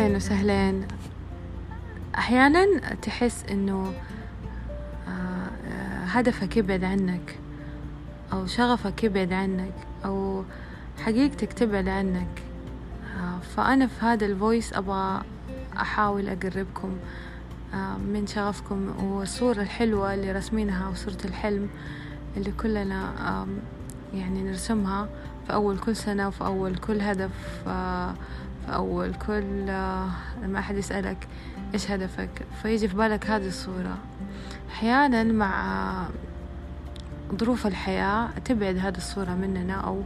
أهلين وسهلين أحيانا تحس إنه آه، هدفك يبعد عنك أو شغفك يبعد عنك أو حقيقتك تبعد عنك. آه، فأنا في هذا الفويس أبغى أحاول أقربكم آه، من شغفكم والصورة الحلوة اللي رسمينها وصورة الحلم اللي كلنا يعني نرسمها في أول كل سنة وفي أول كل هدف في أول كل لما أحد يسألك إيش هدفك فيجي في بالك هذه الصورة. أحيانا مع ظروف الحياة تبعد هذه الصورة مننا أو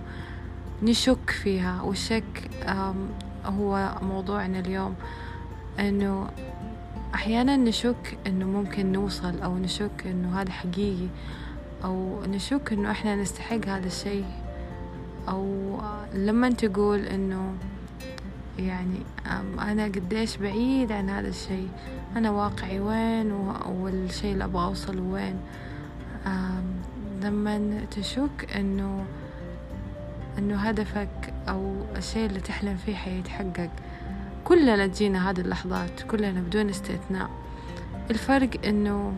نشك فيها والشك هو موضوعنا اليوم. إنه أحيانا نشك إنه ممكن نوصل أو نشك إنه هذا حقيقي أو نشك إنه إحنا نستحق هذا الشيء. أو لما تقول إنه يعني أنا قديش بعيد عن هذا الشيء. أنا واقعي وين والشيء اللي أبغى أوصله وين. لما تشك إنه إنه هدفك أو الشيء اللي تحلم فيه حيتحقق كلنا تجينا هذه اللحظات كلنا بدون استثناء. الفرق إنه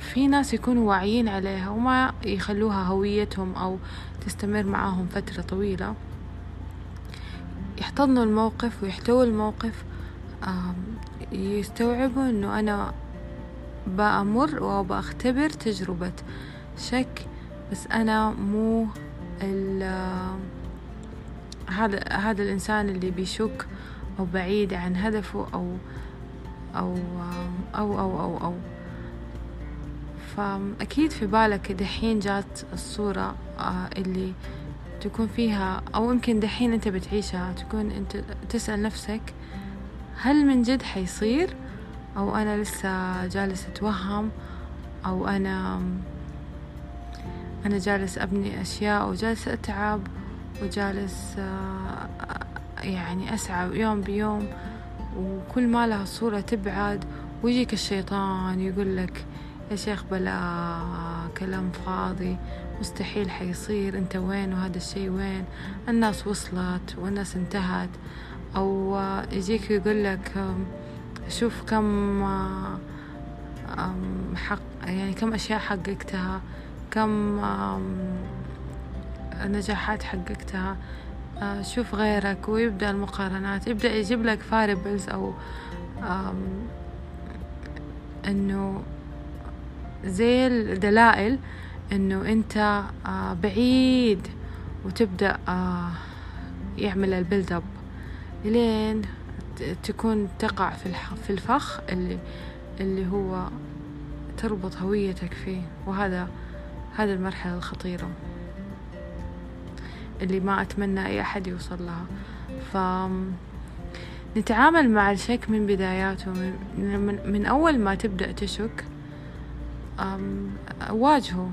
في ناس يكونوا واعيين عليها وما يخلوها هويتهم أو تستمر معاهم فترة طويلة. يحتضنوا الموقف ويحتووا الموقف يستوعبوا إنه أنا بأمر وبأختبر تجربة شك بس أنا مو هذا هذا الإنسان اللي بيشك أو بعيد عن هدفه أو أو أو أو أو, أو. فأكيد في بالك دحين جات الصورة آه، اللي تكون فيها أو يمكن دحين أنت بتعيشها تكون أنت تسأل نفسك هل من جد حيصير؟ أو أنا لسه جالس أتوهم أو أنا أنا جالس أبني أشياء وجالس أتعب وجالس آه، يعني أسعى يوم بيوم وكل ما لها صورة تبعد ويجيك الشيطان يقول لك يا شيخ بلا كلام فاضي. مستحيل حيصير انت وين وهذا الشي وين. الناس وصلت والناس انتهت. أو يجيك يقول لك شوف كم حق يعني كم أشياء حققتها كم نجاحات حققتها. شوف غيرك ويبدأ المقارنات. يبدأ يجيب لك variables أو إنه زي الدلائل إنه أنت آه، بعيد وتبدأ آه، يعمل ال build up لين تكون تقع في الفخ اللي اللي هو تربط هويتك فيه. وهذا هذا المرحلة الخطيرة اللي ما أتمنى أي أحد يوصل لها. ف نتعامل مع الشك من بداياته من, من أول ما تبدأ تشك واجهه.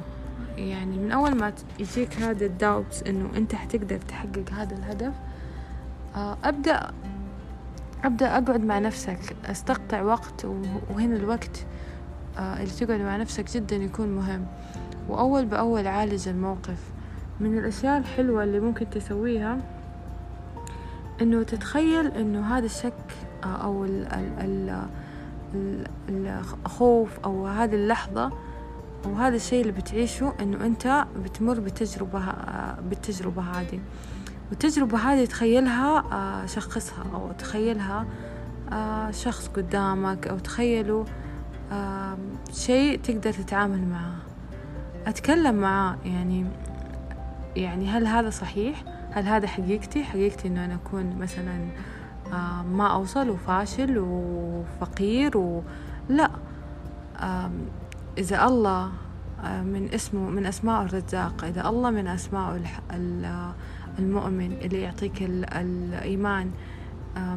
يعني من أول ما يجيك هذا الداوت إنه أنت حتقدر تحقق هذا الهدف آه، أبدأ أبدأ أقعد مع نفسك أستقطع وقت وهنا الوقت آه، اللي تقعد مع نفسك جدا يكون مهم. وأول بأول عالج الموقف. من الأشياء الحلوة اللي ممكن تسويها إنه تتخيل إنه هذا الشك آه، أو ال ال الخوف أو هذه اللحظة وهذا الشيء اللي بتعيشه إنه أنت بتمر بتجربة بالتجربة هذه. والتجربة هذه تخيلها آه، شخصها أو تخيلها آه، شخص قدامك أو تخيلوا شيء تقدر تتعامل معاه أتكلم معاه يعني يعني هل هذا صحيح؟ هل هذا حقيقتي؟ حقيقتي إنه أنا أكون مثلا ما أوصل وفاشل وفقير و... لا. إذا الله من اسمه من أسماء الرزاق إذا الله من أسماء المؤمن اللي يعطيك الإيمان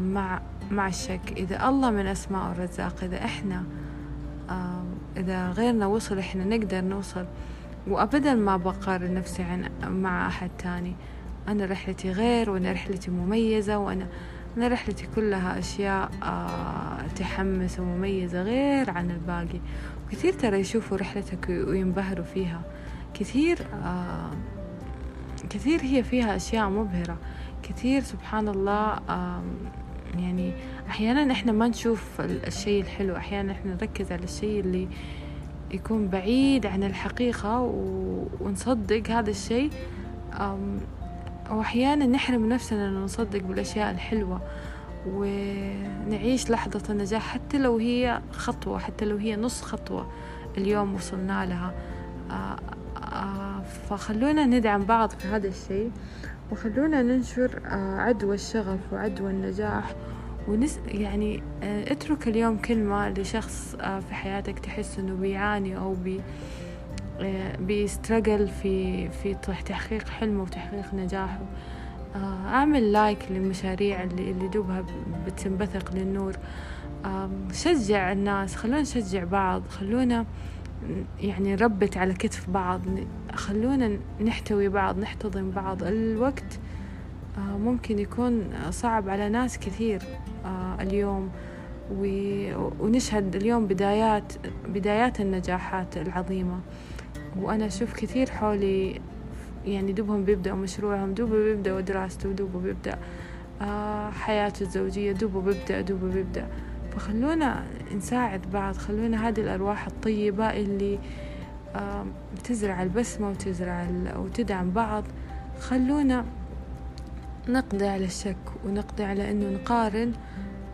مع مع الشك. إذا الله من أسماء الرزاق إذا إحنا إذا غيرنا وصل إحنا نقدر نوصل. وأبدا ما بقارن نفسي عن مع أحد تاني. أنا رحلتي غير وأنا رحلتي مميزة وأنا أنا رحلتي كلها أشياء آه، تحمس ومميزة غير عن الباقي. وكثير ترى يشوفوا رحلتك وينبهروا فيها. كثير آه، كثير هي فيها أشياء مبهرة. كثير سبحان الله يعني أحيانا إحنا ما نشوف الشيء الحلو. أحيانا إحنا نركز على الشيء اللي يكون بعيد عن الحقيقة ونصدق هذا الشيء. وأحيانا نحرم نفسنا أن نصدق بالأشياء الحلوة ونعيش لحظة النجاح حتى لو هي خطوة حتى لو هي نص خطوة اليوم وصلنا لها. فخلونا ندعم بعض في هذا الشيء وخلونا ننشر عدوى الشغف وعدوى النجاح. ونس يعني اترك اليوم كلمة لشخص في حياتك تحس إنه بيعاني أو بي بيسترجل في في تحقيق حلمه وتحقيق نجاحه. أعمل لايك للمشاريع اللي, اللي دوبها بتنبثق للنور. شجع الناس خلونا نشجع بعض خلونا يعني نربت على كتف بعض خلونا نحتوي بعض نحتضن بعض. الوقت ممكن يكون صعب على ناس كثير اليوم. ونشهد اليوم بدايات بدايات النجاحات العظيمة. وأنا أشوف كثير حولي يعني دوبهم بيبدأوا مشروعهم دوبه بيبدأوا دراسته دوبه بيبدأ حياته الزوجية دوبه بيبدأ دوبه بيبدأ. فخلونا نساعد بعض خلونا هذه الأرواح الطيبة اللي تزرع البسمة وتزرع وتدعم بعض خلونا نقضي على الشك ونقضي على أنه نقارن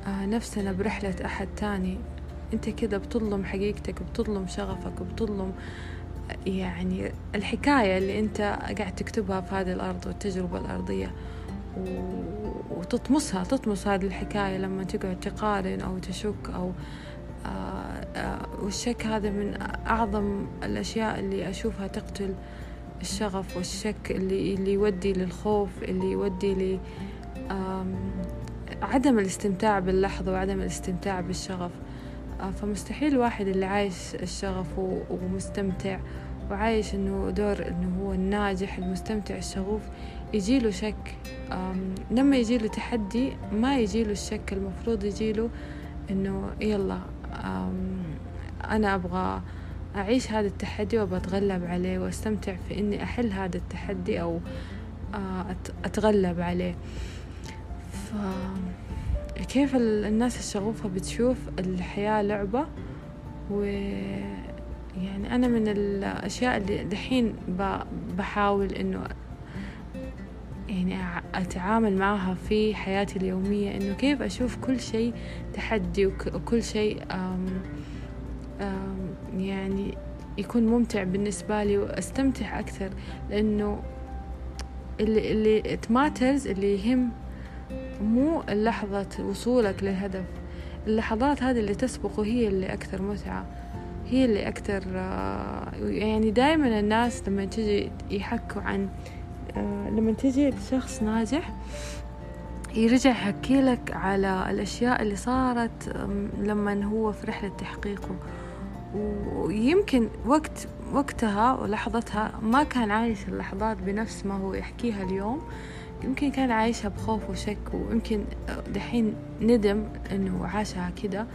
نفسنا برحلة أحد تاني. أنت كده بتظلم حقيقتك بتظلم شغفك بتظلم يعني الحكاية اللي أنت قاعد تكتبها في هذه الأرض والتجربة الأرضية وتطمسها تطمس هذه الحكاية لما تقعد تقارن أو تشك أو آه، آه، والشك هذا من أعظم الأشياء اللي أشوفها تقتل الشغف والشك اللي اللي يودي للخوف اللي يودي ل عدم الاستمتاع باللحظة وعدم الاستمتاع بالشغف. فمستحيل الواحد اللي عايش الشغف ومستمتع وعايش إنه دور إنه هو الناجح المستمتع الشغوف يجيله شك. لما يجيله تحدي ما يجيله الشك المفروض يجيله إنه يلا أنا أبغى أعيش هذا التحدي وبتغلب عليه وأستمتع في إني أحل هذا التحدي أو آه، أتغلب عليه. ف كيف الناس الشغوفة بتشوف الحياة لعبة؟ و يعني أنا من الأشياء اللي دحين بحاول إنه يعني أتعامل معها في حياتي اليومية إنه كيف أشوف كل شيء تحدي وكل شيء يعني يكون ممتع بالنسبة لي وأستمتع أكثر. لأنه اللي اللي تماترز اللي يهم مو لحظة وصولك للهدف. اللحظات هذه اللي تسبقه هي اللي أكثر متعة هي اللي أكثر آه، يعني دائما الناس لما تجي يحكوا عن آه، لما تجي لشخص ناجح يرجع يحكي لك على الأشياء اللي صارت لما هو في رحلة تحقيقه. ويمكن وقت وقتها ولحظتها ما كان عايش اللحظات بنفس ما هو يحكيها اليوم. يمكن كان عايشها بخوف وشك ويمكن دحين ندم إنه عاشها كده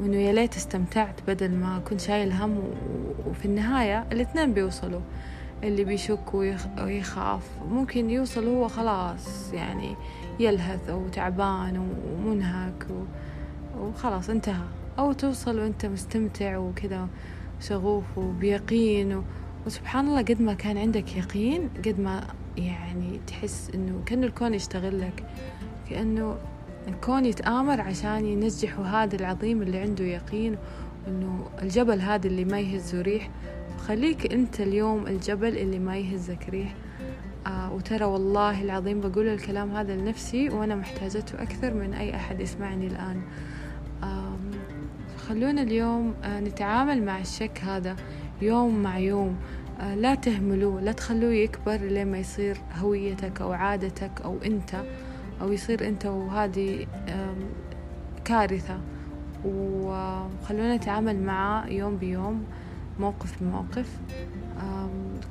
وإنه يا ليت استمتعت بدل ما كنت شايل هم وفي النهاية الاثنين بيوصلوا اللي بيشك ويخاف. ممكن يوصل هو خلاص يعني يلهث أو تعبان ومنهك وخلاص انتهى. أو توصل وأنت مستمتع وكذا شغوف وبيقين وسبحان الله قد ما كان عندك يقين قد ما يعني تحس إنه كأنه الكون يشتغل لك كأنه الكون يتآمر عشان ينجحوا هذا العظيم اللي عنده يقين انه الجبل هذا اللي ما يهزه ريح. خليك أنت اليوم الجبل اللي ما يهزك ريح. آه وترى والله العظيم بقول الكلام هذا لنفسي وأنا محتاجته أكثر من أي أحد يسمعني الآن. آه خلونا اليوم آه نتعامل مع الشك هذا يوم مع يوم. لا تهملوه لا تخلوه يكبر لما يصير هويتك أو عادتك أو أنت أو يصير أنت وهذه كارثة. وخلونا نتعامل معاه يوم بيوم موقف بموقف.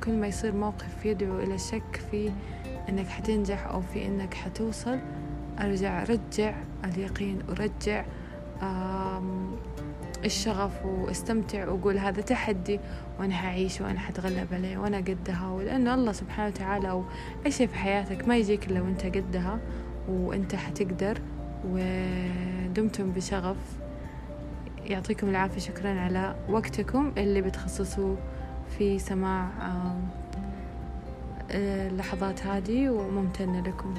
كل ما يصير موقف يدعو إلى الشك في أنك حتنجح أو في أنك حتوصل أرجع رجع اليقين ورجع الشغف واستمتع وأقول هذا تحدي وأنا هعيش وأنا حتغلب عليه وأنا قدها. ولأنه الله سبحانه وتعالى أي شيء في حياتك ما يجيك إلا وأنت قدها وأنت حتقدر. ودمتم بشغف. يعطيكم العافية. شكرا على وقتكم اللي بتخصصوه في سماع آه، آه، اللحظات هذه وممتنة لكم.